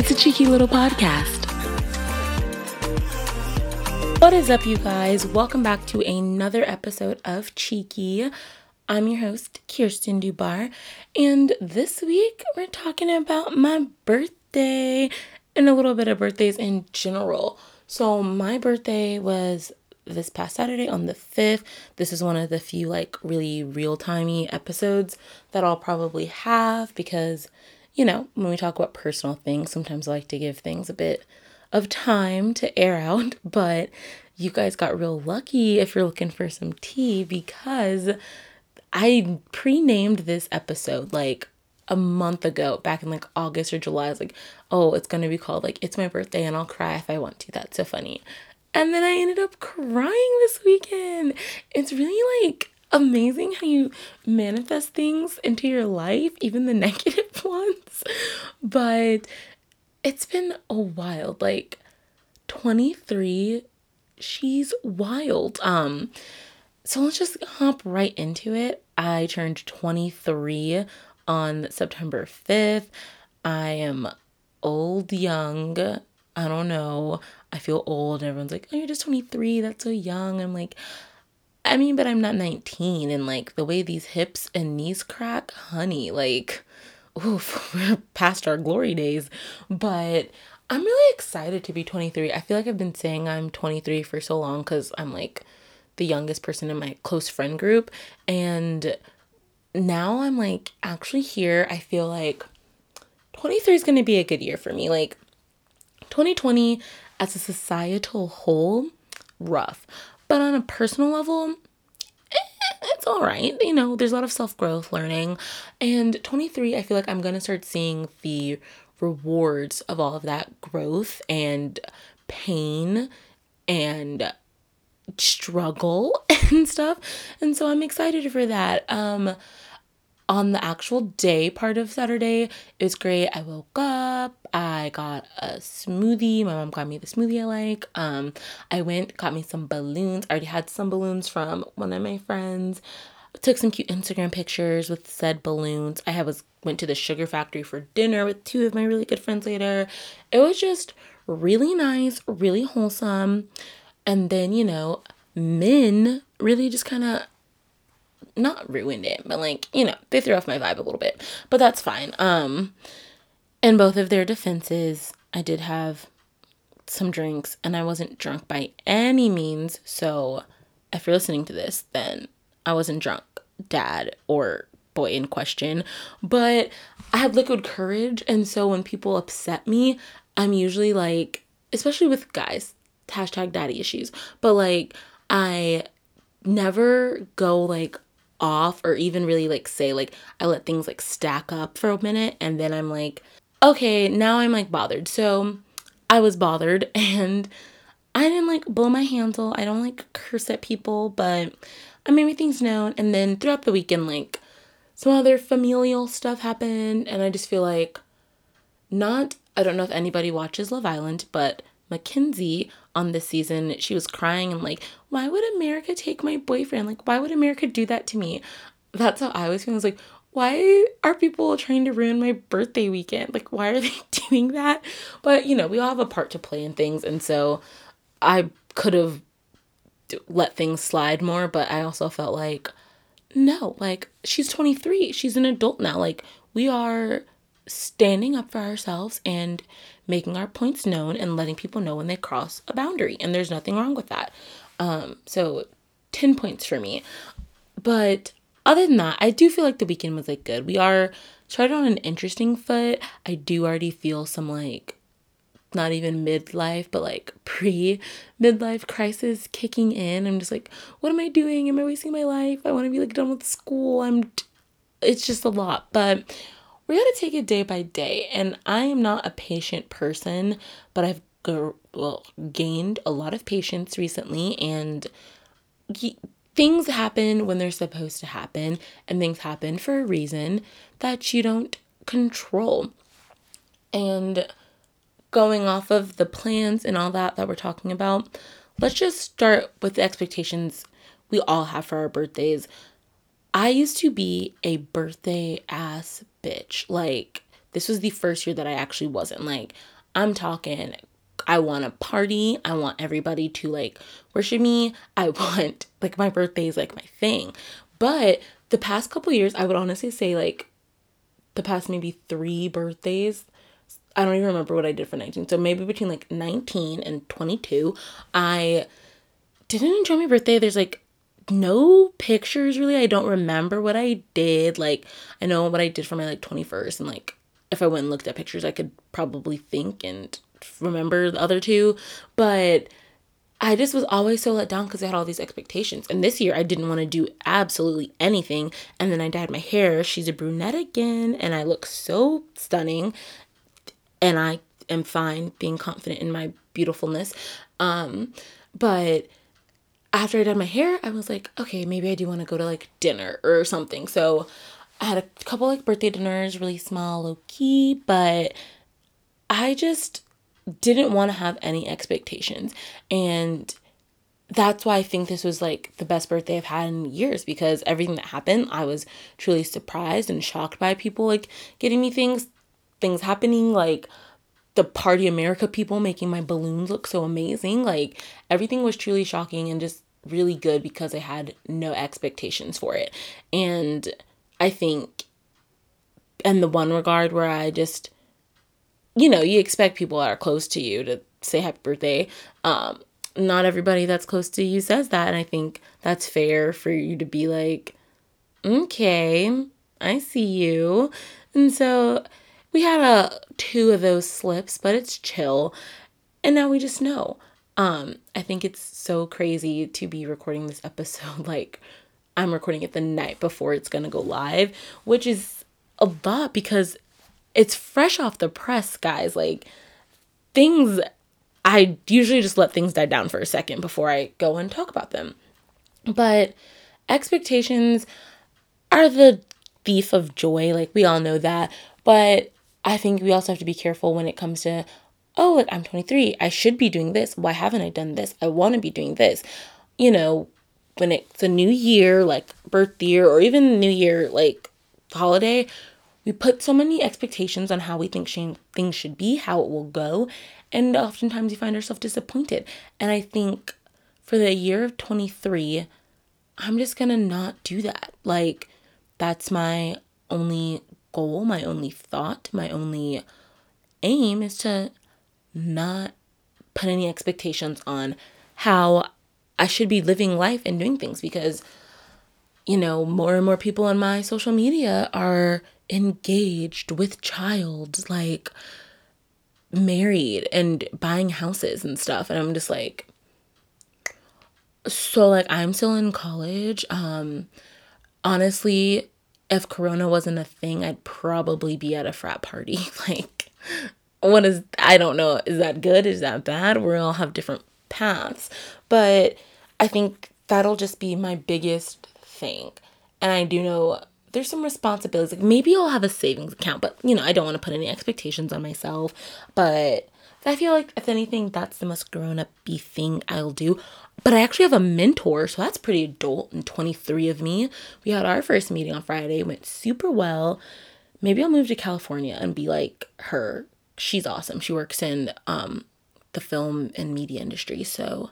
It's a cheeky little podcast. What is up, you guys? Welcome back to another episode of Cheeky. I'm your host, Kirsten Dubar, and this week we're talking about my birthday and a little bit of birthdays in general. So, my birthday was this past Saturday on the 5th. This is one of the few like really real timey episodes that I'll probably have because, you know, when we talk about personal things, sometimes I like to give things a bit of time to air out. But you guys got real lucky if you're looking for some tea because I pre named this episode like a month ago, back in like August or July. I was like, oh, it's gonna be called like It's My Birthday and I'll cry if I want to. That's so funny. And then I ended up crying this weekend. It's really like amazing how you manifest things into your life, even the negative ones. But it's been a wild, like 23, she's wild. Um, so let's just hop right into it. I turned 23 on September 5th. I am old, young. I don't know. I feel old. Everyone's like, oh, you're just 23. That's so young. I'm like, I mean, but I'm not 19. And like the way these hips and knees crack, honey, like, oof, past our glory days. But I'm really excited to be 23. I feel like I've been saying I'm 23 for so long because I'm like the youngest person in my close friend group. And now I'm like actually here. I feel like 23 is going to be a good year for me. Like 2020 as a societal whole, rough. But on a personal level, it's all right. You know, there's a lot of self growth learning. And 23, I feel like I'm going to start seeing the rewards of all of that growth and pain and struggle and stuff. And so I'm excited for that. Um on the actual day part of Saturday, it was great. I woke up, I got a smoothie. My mom got me the smoothie I like. Um, I went, got me some balloons. I already had some balloons from one of my friends. Took some cute Instagram pictures with said balloons. I was went to the sugar factory for dinner with two of my really good friends later. It was just really nice, really wholesome. And then, you know, men really just kind of not ruined it, but like, you know, they threw off my vibe a little bit. But that's fine. Um in both of their defenses, I did have some drinks and I wasn't drunk by any means. So if you're listening to this, then I wasn't drunk, dad or boy in question. But I had liquid courage. And so when people upset me, I'm usually like, especially with guys, hashtag daddy issues, but like, I never go like off or even really like say like I let things like stack up for a minute and then I'm like okay now I'm like bothered. So I was bothered and I didn't like blow my handle. I don't like curse at people but I made my things known. And then throughout the weekend like some other familial stuff happened and I just feel like not I don't know if anybody watches Love Island but Mackenzie on this season, she was crying and like, why would America take my boyfriend? Like, why would America do that to me? That's how I was feeling. I was like, why are people trying to ruin my birthday weekend? Like, why are they doing that? But, you know, we all have a part to play in things. And so I could have let things slide more, but I also felt like, no, like, she's 23. She's an adult now. Like, we are standing up for ourselves and making our points known and letting people know when they cross a boundary. And there's nothing wrong with that. Um, so 10 points for me. But other than that, I do feel like the weekend was like good. We are started on an interesting foot. I do already feel some like not even midlife, but like pre midlife crisis kicking in. I'm just like, what am I doing? Am I wasting my life? I want to be like done with school. I'm, t- it's just a lot. But we got to take it day by day. And I am not a patient person, but I've well gained a lot of patience recently and things happen when they're supposed to happen and things happen for a reason that you don't control. And going off of the plans and all that that we're talking about, let's just start with the expectations we all have for our birthdays. I used to be a birthday ass bitch. Like this was the first year that I actually wasn't. Like, I'm talking, I want to party. I want everybody to like worship me. I want, like, my birthday is like my thing. But the past couple years, I would honestly say, like, the past maybe three birthdays, I don't even remember what I did for 19. So maybe between like 19 and 22, I didn't enjoy my birthday. There's like no pictures really. I don't remember what I did. Like I know what I did for my like 21st and like if I went and looked at pictures, I could probably think and remember the other two, but I just was always so let down because I had all these expectations. And this year I didn't want to do absolutely anything. And then I dyed my hair. She's a brunette again, and I look so stunning. And I am fine being confident in my beautifulness. Um, but after I done my hair, I was like, okay, maybe I do want to go to like dinner or something. So I had a couple like birthday dinners, really small, low key, but I just didn't want to have any expectations. And that's why I think this was like the best birthday I've had in years because everything that happened, I was truly surprised and shocked by people like getting me things, things happening like the Party America people making my balloons look so amazing. Like everything was truly shocking and just really good because I had no expectations for it. And I think in the one regard where I just you know, you expect people that are close to you to say happy birthday. Um not everybody that's close to you says that and I think that's fair for you to be like okay, I see you. And so we had a two of those slips, but it's chill. And now we just know. Um, I think it's so crazy to be recording this episode like I'm recording it the night before it's gonna go live, which is a lot because it's fresh off the press, guys. Like things I usually just let things die down for a second before I go and talk about them. But expectations are the thief of joy, like we all know that. But I think we also have to be careful when it comes to, oh, like I'm 23. I should be doing this. Why haven't I done this? I want to be doing this. You know, when it's a new year, like birth year, or even new year, like holiday, we put so many expectations on how we think things should be, how it will go, and oftentimes we find ourselves disappointed. And I think for the year of 23, I'm just gonna not do that. Like, that's my only goal, my only thought, my only aim is to not put any expectations on how I should be living life and doing things because, you know, more and more people on my social media are engaged with child, like married and buying houses and stuff. And I'm just like, so like I'm still in college. Um honestly, if corona wasn't a thing, I'd probably be at a frat party. like, what is, I don't know, is that good? Is that bad? We all have different paths. But I think that'll just be my biggest thing. And I do know there's some responsibilities. Like maybe I'll have a savings account, but you know, I don't want to put any expectations on myself. But I feel like if anything, that's the most grown up thing I'll do. But I actually have a mentor, so that's pretty adult and 23 of me. We had our first meeting on Friday, went super well. Maybe I'll move to California and be like her. She's awesome. She works in um the film and media industry. So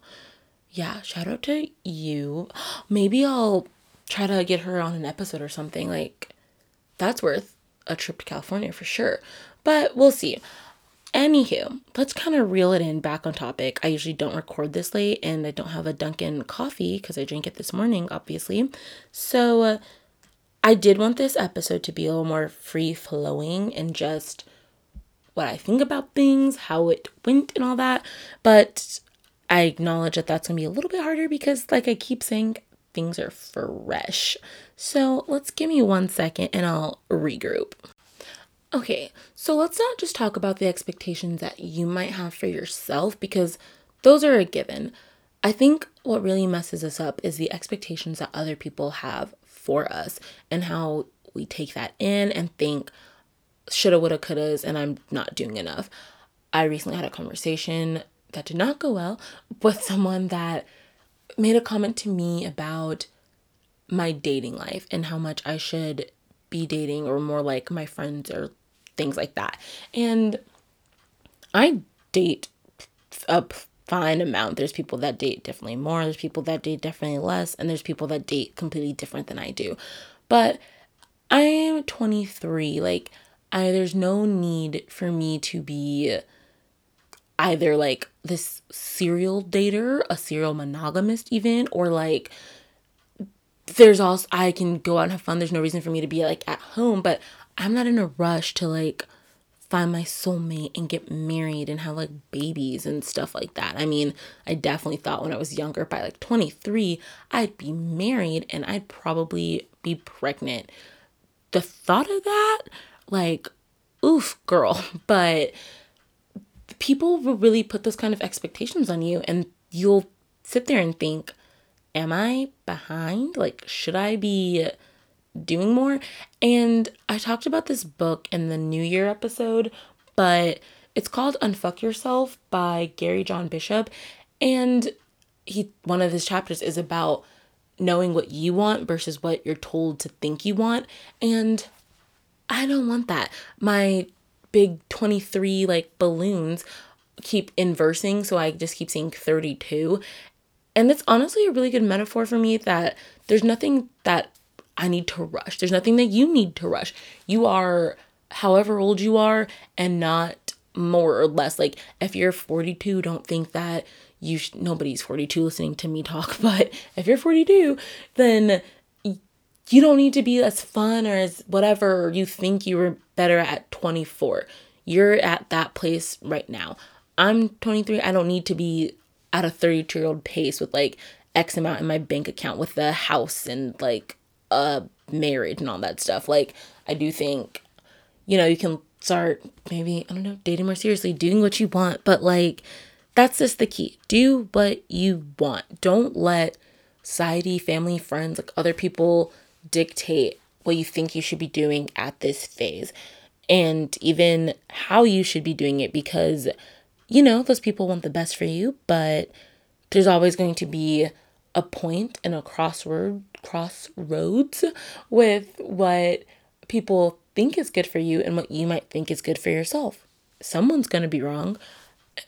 yeah, shout out to you. Maybe I'll try to get her on an episode or something. Like that's worth a trip to California for sure. But we'll see. Anywho, let's kind of reel it in back on topic. I usually don't record this late and I don't have a Dunkin' coffee because I drank it this morning, obviously. So uh, I did want this episode to be a little more free flowing and just what I think about things, how it went, and all that. But I acknowledge that that's going to be a little bit harder because, like I keep saying, things are fresh. So let's give me one second and I'll regroup. Okay, so let's not just talk about the expectations that you might have for yourself because those are a given. I think what really messes us up is the expectations that other people have for us and how we take that in and think shoulda, woulda, couldas, and I'm not doing enough. I recently had a conversation that did not go well with someone that made a comment to me about my dating life and how much I should be dating or more like my friends are things like that. And I date a fine amount. There's people that date definitely more, there's people that date definitely less, and there's people that date completely different than I do. But I am 23. Like, I there's no need for me to be either like this serial dater, a serial monogamist even, or like there's also I can go out and have fun. There's no reason for me to be like at home, but I'm not in a rush to like find my soulmate and get married and have like babies and stuff like that. I mean, I definitely thought when I was younger, by like 23, I'd be married and I'd probably be pregnant. The thought of that, like, oof, girl. But people will really put those kind of expectations on you, and you'll sit there and think, Am I behind? Like, should I be doing more. And I talked about this book in the New Year episode, but it's called Unfuck Yourself by Gary John Bishop. And he one of his chapters is about knowing what you want versus what you're told to think you want. And I don't want that. My big 23 like balloons keep inversing, so I just keep saying 32. And it's honestly a really good metaphor for me that there's nothing that I need to rush. There's nothing that you need to rush. You are however old you are and not more or less. Like if you're 42, don't think that you sh- nobody's 42 listening to me talk, but if you're 42, then you don't need to be as fun or as whatever you think you were better at 24. You're at that place right now. I'm 23. I don't need to be at a 32 year old pace with like X amount in my bank account with the house and like uh marriage and all that stuff. Like I do think, you know, you can start maybe, I don't know, dating more seriously, doing what you want, but like that's just the key. Do what you want. Don't let society, family, friends, like other people dictate what you think you should be doing at this phase and even how you should be doing it because you know those people want the best for you but there's always going to be a point and a crossword crossroads with what people think is good for you and what you might think is good for yourself. Someone's going to be wrong.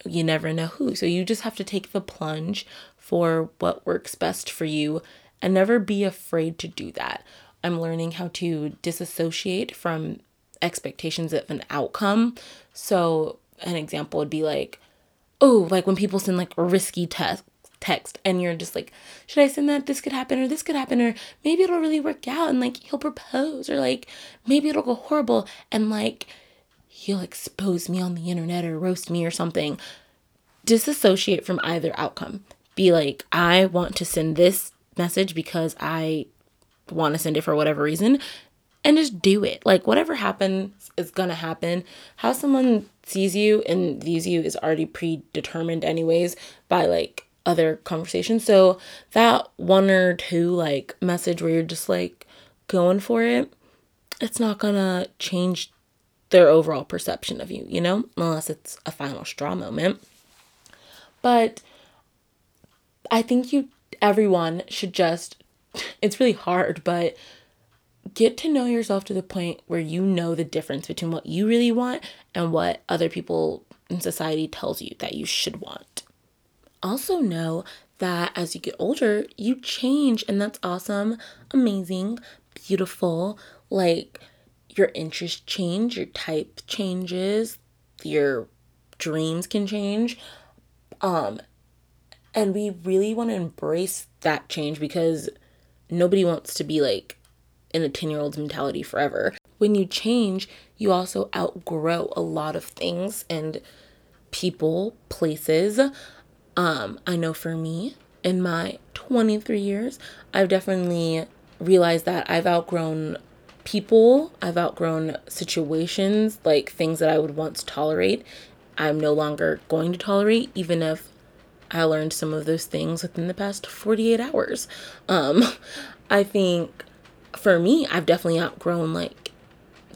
You never know who. So you just have to take the plunge for what works best for you and never be afraid to do that. I'm learning how to disassociate from expectations of an outcome. So, an example would be like, oh, like when people send like risky tests text and you're just like, should I send that? This could happen or this could happen or maybe it'll really work out and like he'll propose or like maybe it'll go horrible and like he'll expose me on the internet or roast me or something. Disassociate from either outcome. Be like, I want to send this message because I want to send it for whatever reason and just do it. Like whatever happens is gonna happen. How someone sees you and views you is already predetermined anyways by like other conversations. So that one or two like message where you're just like going for it, it's not gonna change their overall perception of you, you know, unless it's a final straw moment. But I think you everyone should just it's really hard, but get to know yourself to the point where you know the difference between what you really want and what other people in society tells you that you should want also know that as you get older, you change, and that's awesome, amazing, beautiful. Like your interests change, your type changes, your dreams can change. Um, and we really want to embrace that change because nobody wants to be like in a 10 year old's mentality forever. When you change, you also outgrow a lot of things and people, places. Um, I know for me, in my 23 years, I've definitely realized that I've outgrown people, I've outgrown situations, like things that I would once tolerate. I'm no longer going to tolerate, even if I learned some of those things within the past 48 hours. Um, I think for me, I've definitely outgrown like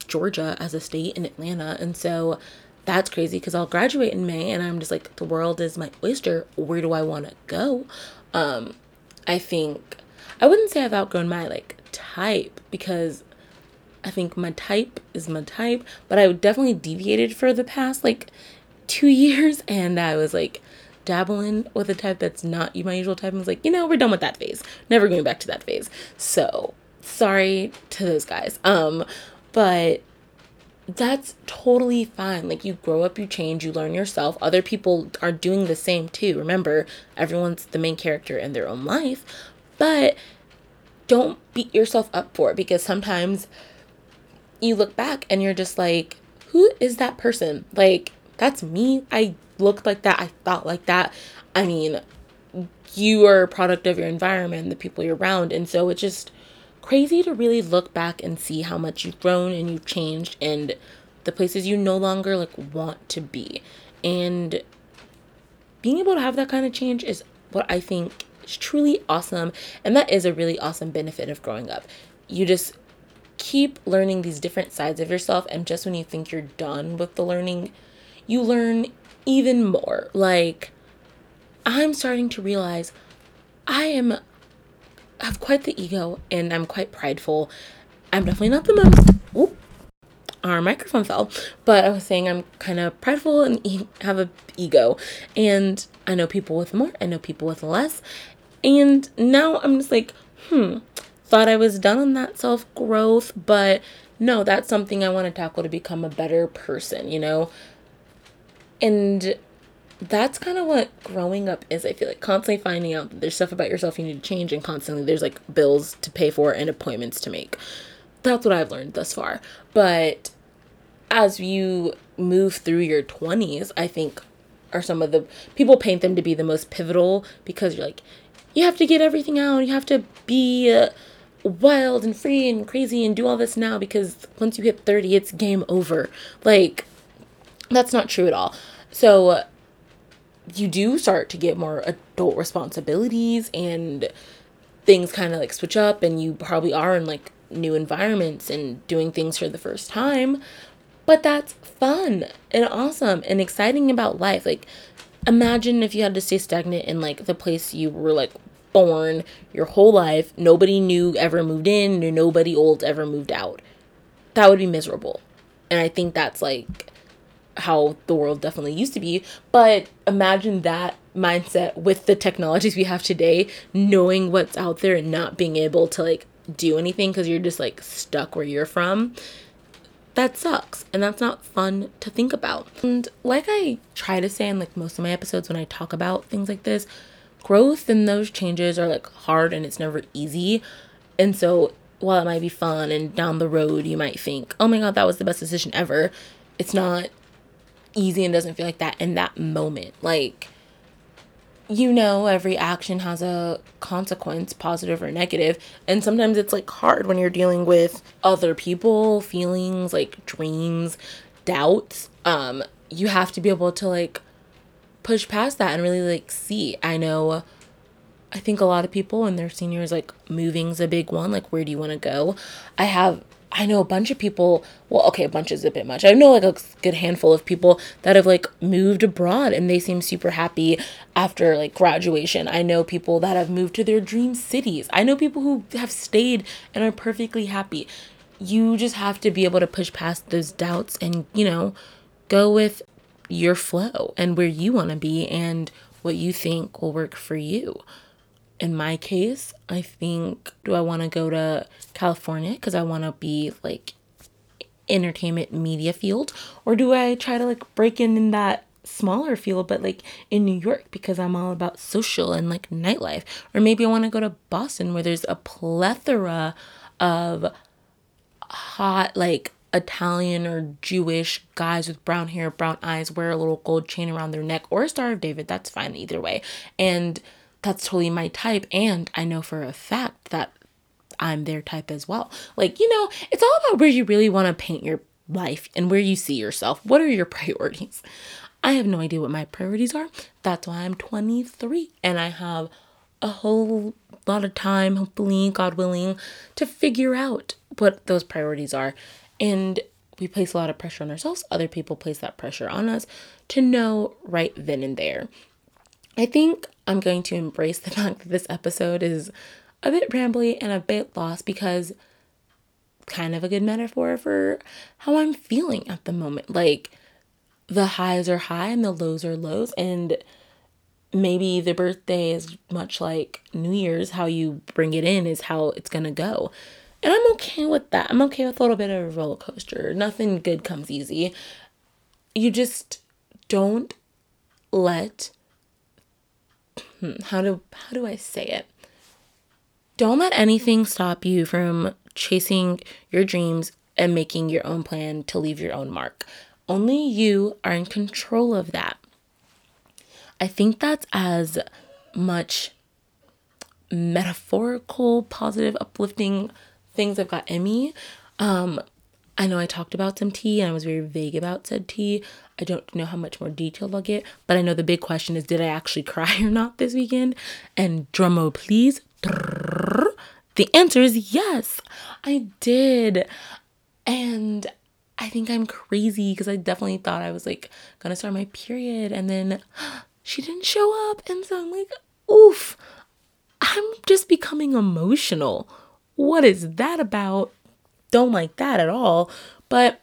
Georgia as a state and Atlanta. And so that's crazy because I'll graduate in May and I'm just like, the world is my oyster. Where do I want to go? Um, I think I wouldn't say I've outgrown my like type because I think my type is my type, but I definitely deviated for the past like two years and I was like dabbling with a type that's not my usual type. I was like, you know, we're done with that phase. Never going back to that phase. So sorry to those guys. Um, but that's totally fine. Like you grow up, you change, you learn yourself. Other people are doing the same too. Remember, everyone's the main character in their own life. But don't beat yourself up for it because sometimes you look back and you're just like, who is that person? Like, that's me. I looked like that. I thought like that. I mean, you are a product of your environment, the people you're around. And so it's just crazy to really look back and see how much you've grown and you've changed and the places you no longer like want to be. And being able to have that kind of change is what I think is truly awesome. And that is a really awesome benefit of growing up. You just keep learning these different sides of yourself. And just when you think you're done with the learning, you learn even more. Like, I'm starting to realize I am have quite the ego and I'm quite prideful. I'm definitely not the most. Whoop, our microphone fell, but I was saying I'm kind of prideful and e- have a ego, and I know people with more. I know people with less, and now I'm just like, hmm. Thought I was done on that self growth, but no, that's something I want to tackle to become a better person. You know, and that's kind of what growing up is. I feel like constantly finding out that there's stuff about yourself you need to change, and constantly there's like bills to pay for and appointments to make. That's what I've learned thus far. But as you move through your 20s, I think are some of the people paint them to be the most pivotal because you're like, you have to get everything out, you have to be. Uh, wild and free and crazy and do all this now because once you hit 30 it's game over like that's not true at all so you do start to get more adult responsibilities and things kind of like switch up and you probably are in like new environments and doing things for the first time. But that's fun and awesome and exciting about life. Like imagine if you had to stay stagnant in like the place you were like born your whole life. Nobody new ever moved in nobody old ever moved out. That would be miserable. And i think that's like how the world definitely used to be. But imagine that mindset with the technologies we have today, knowing what's out there and not being able to like do anything because you're just like stuck where you're from. That sucks. And that's not fun to think about. And like I try to say in like most of my episodes when I talk about things like this, growth and those changes are like hard and it's never easy. And so while it might be fun and down the road you might think, oh my god, that was the best decision ever, it's not easy and doesn't feel like that in that moment. Like, you know, every action has a consequence, positive or negative. and sometimes it's like hard when you're dealing with other people, feelings, like dreams, doubts. Um, you have to be able to like push past that and really like see. I know I think a lot of people when they're seniors like moving's a big one, like where do you want to go? I have I know a bunch of people, well, okay, a bunch is a bit much. I know like a good handful of people that have like moved abroad and they seem super happy after like graduation. I know people that have moved to their dream cities. I know people who have stayed and are perfectly happy. You just have to be able to push past those doubts and, you know, go with your flow and where you want to be and what you think will work for you in my case, I think do I want to go to California because I want to be like entertainment media field or do I try to like break in in that smaller field but like in New York because I'm all about social and like nightlife or maybe I want to go to Boston where there's a plethora of hot like Italian or Jewish guys with brown hair, brown eyes, wear a little gold chain around their neck or a Star of David, that's fine either way. And that's totally my type. And I know for a fact that I'm their type as well. Like, you know, it's all about where you really want to paint your life and where you see yourself. What are your priorities? I have no idea what my priorities are. That's why I'm 23 and I have a whole lot of time, hopefully, God willing, to figure out what those priorities are. And we place a lot of pressure on ourselves. Other people place that pressure on us to know right then and there. I think I'm going to embrace the fact that this episode is a bit rambly and a bit lost because kind of a good metaphor for how I'm feeling at the moment. Like the highs are high and the lows are lows. And maybe the birthday is much like New Year's, how you bring it in is how it's going to go. And I'm okay with that. I'm okay with a little bit of a roller coaster. Nothing good comes easy. You just don't let hmm, how do how do I say it? Don't let anything stop you from chasing your dreams and making your own plan to leave your own mark. Only you are in control of that. I think that's as much metaphorical, positive, uplifting things I've got in me. Um, I know I talked about some tea and I was very vague about said tea. I don't know how much more detail I'll get, but I know the big question is did I actually cry or not this weekend? And drumroll please. The answer is yes, I did. And I think I'm crazy because I definitely thought I was like gonna start my period and then she didn't show up. And so I'm like, oof, I'm just becoming emotional. What is that about? Don't like that at all, but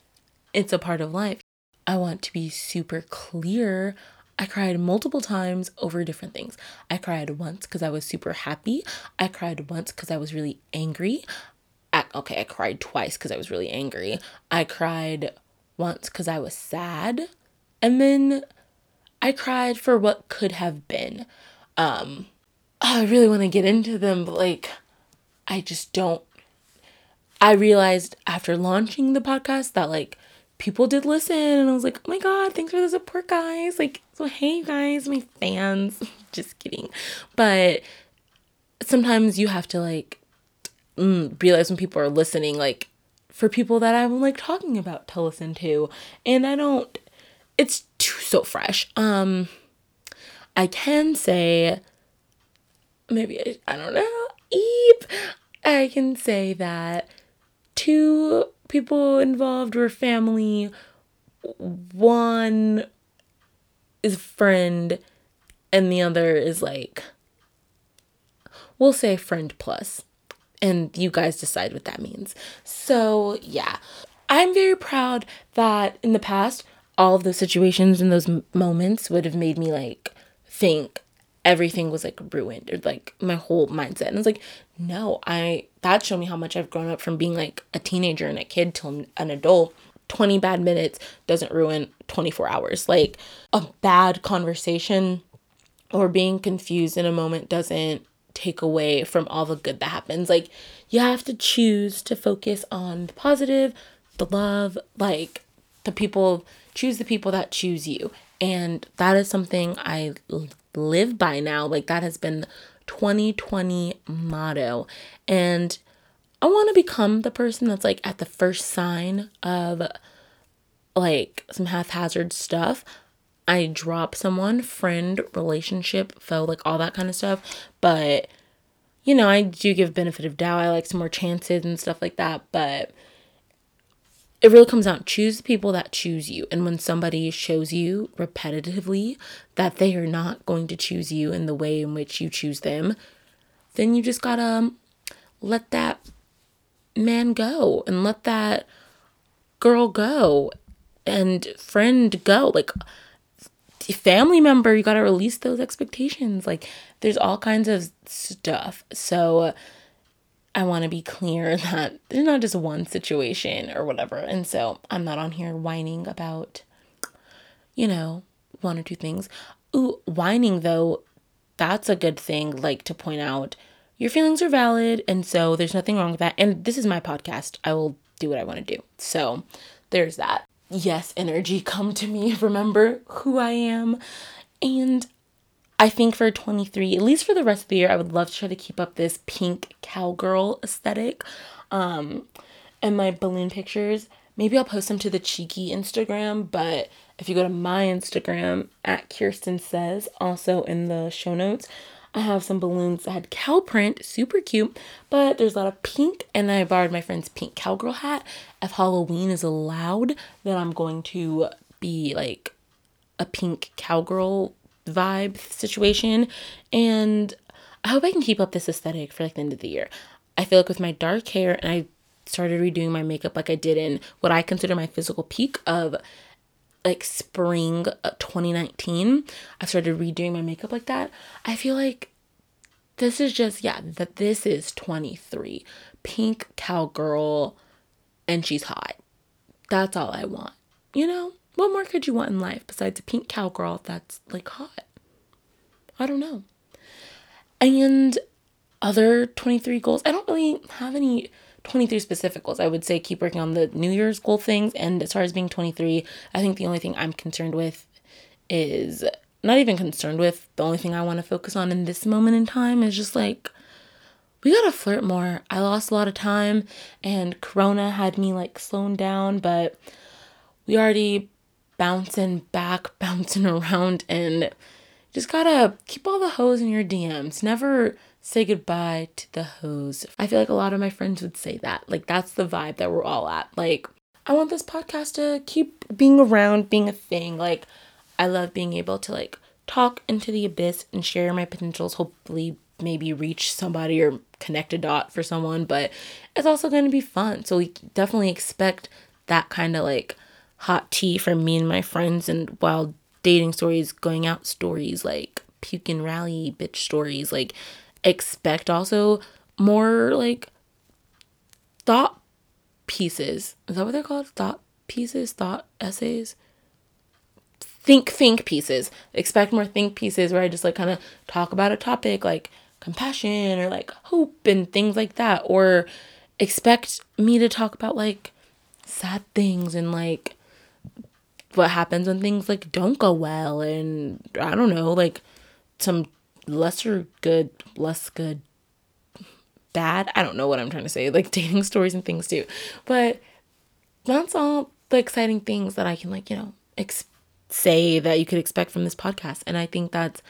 it's a part of life. I want to be super clear I cried multiple times over different things. I cried once because I was super happy. I cried once because I was really angry. I, okay, I cried twice because I was really angry. I cried once because I was sad. And then I cried for what could have been. Um, I really want to get into them, but like, I just don't. I realized after launching the podcast that like people did listen and I was like, oh my god, thanks for the support, guys. Like, so hey guys, my fans. Just kidding. But sometimes you have to like mm, realize when people are listening, like for people that I'm like talking about to listen to. And I don't it's too so fresh. Um I can say maybe I, I don't know. Eep. I can say that two people involved were family. One is friend, and the other is like, we'll say friend plus. And you guys decide what that means. So, yeah. I'm very proud that in the past, all of those situations and those moments would have made me like think everything was like ruined or like my whole mindset. And it's like, no, I that showed me how much I've grown up from being like a teenager and a kid till an adult. 20 bad minutes doesn't ruin 24 hours. Like a bad conversation or being confused in a moment doesn't take away from all the good that happens. Like you have to choose to focus on the positive, the love, like the people, choose the people that choose you. And that is something I live by now. Like that has been 2020 motto. And I want to become the person that's like at the first sign of like some haphazard stuff. I drop someone, friend, relationship, foe, like all that kind of stuff. But you know, I do give benefit of doubt. I like some more chances and stuff like that. But it really comes out choose the people that choose you. And when somebody shows you repetitively that they are not going to choose you in the way in which you choose them then you just gotta um, let that man go and let that girl go and friend go. Like family member you gotta release those expectations. Like there's all kinds of stuff. So I want to be clear that there's not just one situation or whatever. And so I'm not on here whining about, you know, one or two things. Ooh, whining though, that's a good thing, like to point out your feelings are valid. And so there's nothing wrong with that. And this is my podcast. I will do what I want to do. So there's that. Yes, energy, come to me. Remember who I am. And I think for 23, at least for the rest of the year, I would love to try to keep up this pink cowgirl aesthetic. Um, and my balloon pictures, maybe I'll post them to the cheeky Instagram, but if you go to my Instagram at Kirsten Says, also in the show notes, I have some balloons that had cow print, super cute, but there's a lot of pink, and I borrowed my friend's pink cowgirl hat. If Halloween is allowed, then I'm going to be like a pink cowgirl vibe situation. And I hope I can keep up this aesthetic for like the end of the year. I feel like with my dark hair, and I started redoing my makeup like I did in what I consider my physical peak of like spring 2019. I started redoing my makeup like that. I feel like this is just, yeah, that this is 23. Pink cowgirl, and she's hot. That's all I want. You know, what more could you want in life besides a pink cowgirl that's like hot? I don't know. And other 23 goals, I don't really have any 23 specific goals. I would say keep working on the New Year's goal things. And as far as being 23, I think the only thing I'm concerned with is not even concerned with. The only thing I want to focus on in this moment in time is just like, we gotta flirt more. I lost a lot of time and Corona had me like slowing down, but we already bouncing back, bouncing around, and just gotta keep all the hoes in your DMs. Never say goodbye to the hoes. I feel like a lot of my friends would say that. Like, that's the vibe that we're all at. Like, I want this podcast to keep being around, being a thing. Like, I love being able to, like, talk into the abyss and share my potentials, hopefully, maybe reach somebody or connect a dot for someone. But it's also to be fun. So, we definitely expect that kind of like hot tea from me and my friends and wild dating stories, going out stories, like puke and rally bitch stories. Like, expect also more like thought pieces. Is that what they're called? Thought pieces, thought essays. Think think pieces. Expect more think pieces where I just like kind of talk about a topic like compassion or like hope and things like that or expect me to talk about like sad things and like what happens when things like don't go well and I don't know, like some lesser good, less good, bad. I don't know what I'm trying to say, like dating stories and things too. But that's all the exciting things that I can, like, you know, ex- say that you could expect from this podcast. And I think that's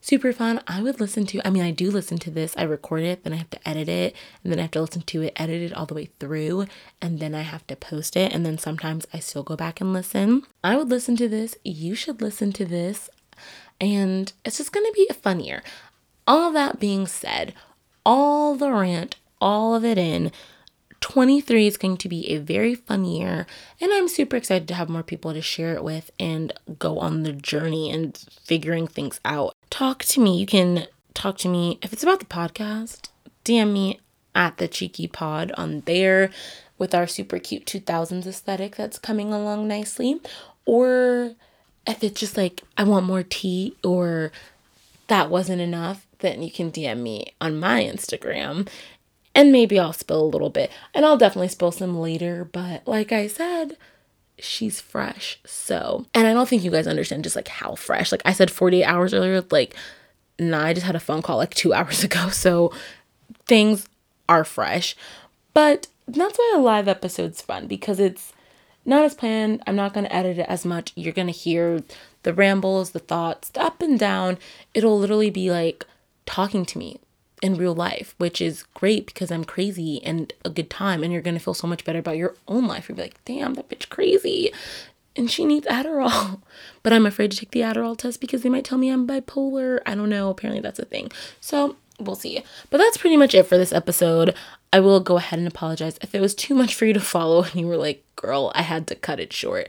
super fun. I would listen to, I mean, I do listen to this. I record it, then I have to edit it, and then I have to listen to it, edit it all the way through, and then I have to post it. And then sometimes I still go back and listen. I would listen to this. You should listen to this and it's just going to be a fun year. All that being said, all the rant, all of it in, 23 is going to be a very fun year, and I'm super excited to have more people to share it with and go on the journey and figuring things out. Talk to me. You can talk to me if it's about the podcast, DM me at the cheeky pod on there with our super cute 2000s aesthetic that's coming along nicely, or if it's just like I want more tea or that wasn't enough, then you can DM me on my Instagram and maybe I'll spill a little bit. And I'll definitely spill some later, but like I said, she's fresh. So, and I don't think you guys understand just like how fresh. Like I said 48 hours earlier, like nah, I just had a phone call like 2 hours ago. So, things are fresh. But that's why a live episode's fun because it's not as planned. I'm not going to edit it as much. You're going to hear the rambles, the thoughts, the up and down. It'll literally be like talking to me in real life, which is great because I'm crazy and a good time. And you're going to feel so much better about your own life. You'll be like, damn, that bitch crazy. And she needs Adderall. But I'm afraid to take the Adderall test because they might tell me I'm bipolar. I don't know. Apparently, that's a thing. So we'll see. But that's pretty much it for this episode. I will go ahead and apologize if it was too much for you to follow and you were like, girl, I had to cut it short.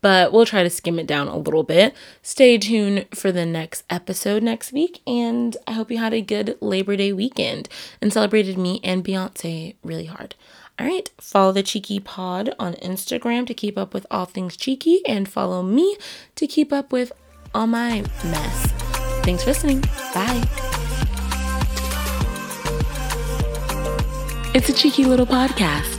But we'll try to skim it down a little bit. Stay tuned for the next episode next week. And I hope you had a good Labor Day weekend and celebrated me and Beyonce really hard. All right, follow the Cheeky Pod on Instagram to keep up with all things cheeky, and follow me to keep up with all my mess. Thanks for listening. Bye. It's a cheeky little podcast.